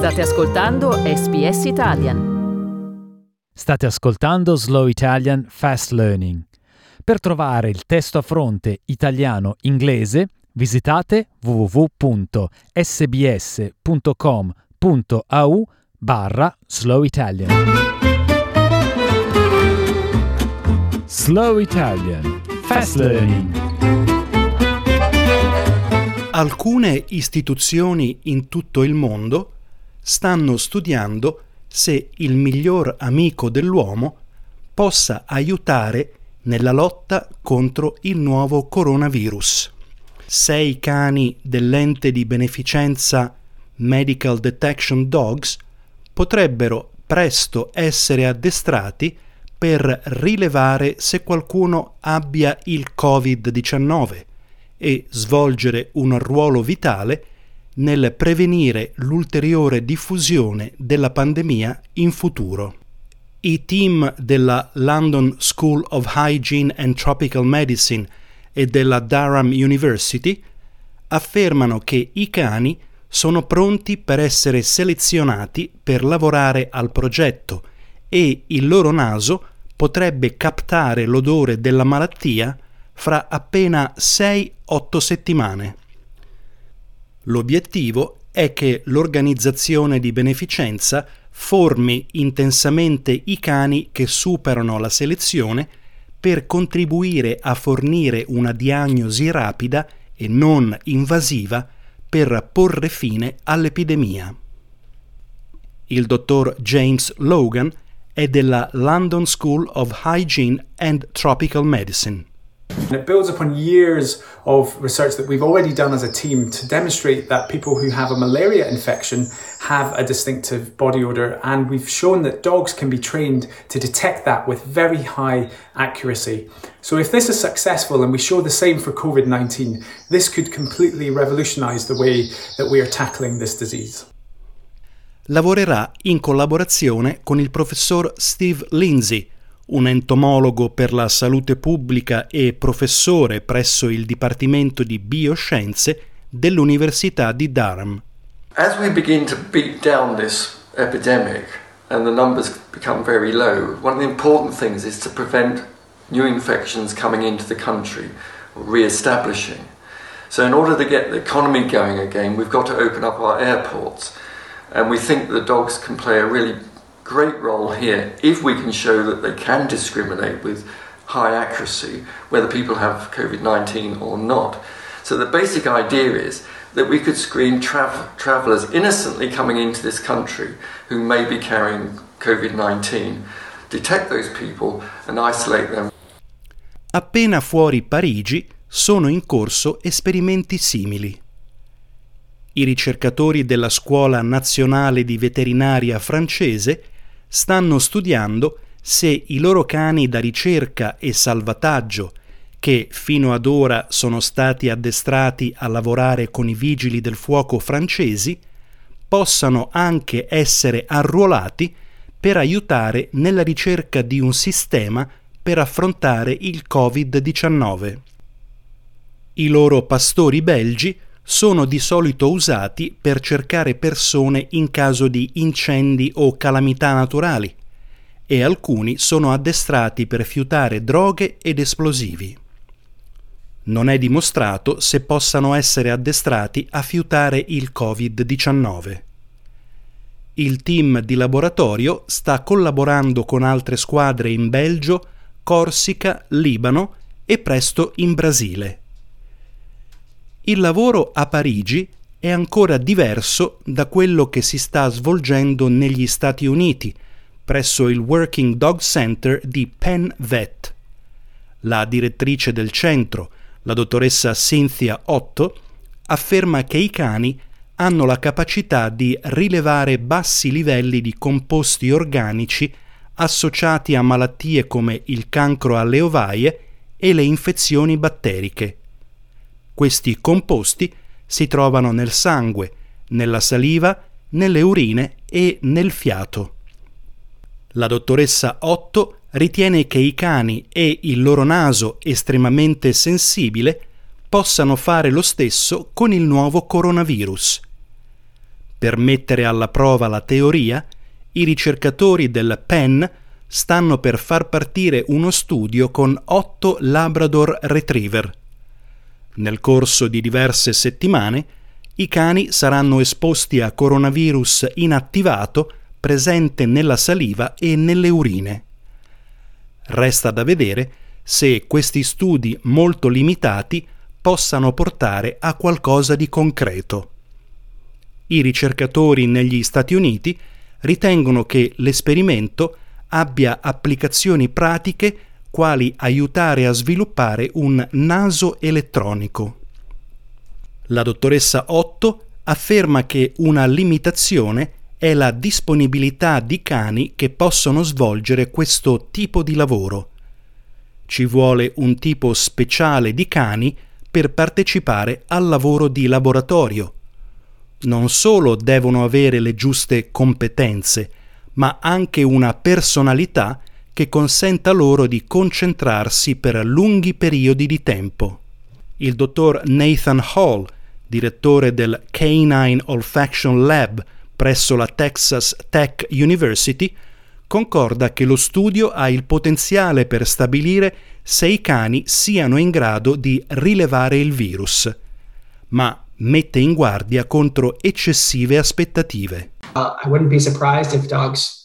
State ascoltando SBS Italian. State ascoltando Slow Italian Fast Learning. Per trovare il testo a fronte italiano-inglese visitate www.sbs.com.au barra Slow Italian. Slow Italian Fast Learning. Alcune istituzioni in tutto il mondo stanno studiando se il miglior amico dell'uomo possa aiutare nella lotta contro il nuovo coronavirus. Sei cani dell'ente di beneficenza Medical Detection Dogs potrebbero presto essere addestrati per rilevare se qualcuno abbia il Covid-19 e svolgere un ruolo vitale nel prevenire l'ulteriore diffusione della pandemia in futuro. I team della London School of Hygiene and Tropical Medicine e della Durham University affermano che i cani sono pronti per essere selezionati per lavorare al progetto e il loro naso potrebbe captare l'odore della malattia fra appena 6-8 settimane. L'obiettivo è che l'organizzazione di beneficenza formi intensamente i cani che superano la selezione per contribuire a fornire una diagnosi rapida e non invasiva per porre fine all'epidemia. Il dottor James Logan è della London School of Hygiene and Tropical Medicine. And it builds upon years of research that we've already done as a team to demonstrate that people who have a malaria infection have a distinctive body odor. And we've shown that dogs can be trained to detect that with very high accuracy. So, if this is successful and we show the same for COVID 19, this could completely revolutionize the way that we are tackling this disease. Lavorerà in collaborazione con il professor Steve Lindsay un entomologo per la salute pubblica e professore presso il Dipartimento di Bioscienze dell'Università di Durham. As we begin to beat down this epidemic and the numbers become very low, one of the important things is to prevent new infections coming into the country, re-establishing. So in order to get the economy going again, we've got to open up our airports. And we think the dogs can play a really great role here if we can show that they can discriminate with high accuracy whether people have COVID 19 or not. So the basic idea is that we could screen tra- travellers innocently coming into this country who may be carrying COVID 19, detect those people and isolate them. Appena fuori Parigi sono in corso esperimenti simili. I ricercatori della Scuola Nazionale di Veterinaria francese stanno studiando se i loro cani da ricerca e salvataggio, che fino ad ora sono stati addestrati a lavorare con i vigili del fuoco francesi, possano anche essere arruolati per aiutare nella ricerca di un sistema per affrontare il Covid-19. I loro pastori belgi sono di solito usati per cercare persone in caso di incendi o calamità naturali e alcuni sono addestrati per fiutare droghe ed esplosivi. Non è dimostrato se possano essere addestrati a fiutare il Covid-19. Il team di laboratorio sta collaborando con altre squadre in Belgio, Corsica, Libano e presto in Brasile. Il lavoro a Parigi è ancora diverso da quello che si sta svolgendo negli Stati Uniti, presso il Working Dog Center di Penn Vet. La direttrice del centro, la dottoressa Cynthia Otto, afferma che i cani hanno la capacità di rilevare bassi livelli di composti organici associati a malattie come il cancro alle ovaie e le infezioni batteriche. Questi composti si trovano nel sangue, nella saliva, nelle urine e nel fiato. La dottoressa Otto ritiene che i cani e il loro naso estremamente sensibile possano fare lo stesso con il nuovo coronavirus. Per mettere alla prova la teoria, i ricercatori del Penn stanno per far partire uno studio con otto Labrador Retriever. Nel corso di diverse settimane, i cani saranno esposti a coronavirus inattivato presente nella saliva e nelle urine. Resta da vedere se questi studi molto limitati possano portare a qualcosa di concreto. I ricercatori negli Stati Uniti ritengono che l'esperimento abbia applicazioni pratiche quali aiutare a sviluppare un naso elettronico. La dottoressa Otto afferma che una limitazione è la disponibilità di cani che possono svolgere questo tipo di lavoro. Ci vuole un tipo speciale di cani per partecipare al lavoro di laboratorio. Non solo devono avere le giuste competenze, ma anche una personalità che consenta loro di concentrarsi per lunghi periodi di tempo. Il dottor Nathan Hall, direttore del Canine Olfaction Lab, presso la Texas Tech University, concorda che lo studio ha il potenziale per stabilire se i cani siano in grado di rilevare il virus, ma mette in guardia contro eccessive aspettative. Uh, I wouldn't be surprised if dogs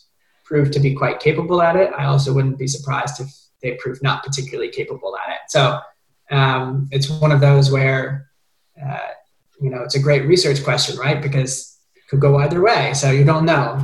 prove to be quite capable at it. I also wouldn't be surprised if they prove not particularly capable at it. So um, it's one of those where, uh, you know, it's a great research question, right? Because it could go either way, so you don't know.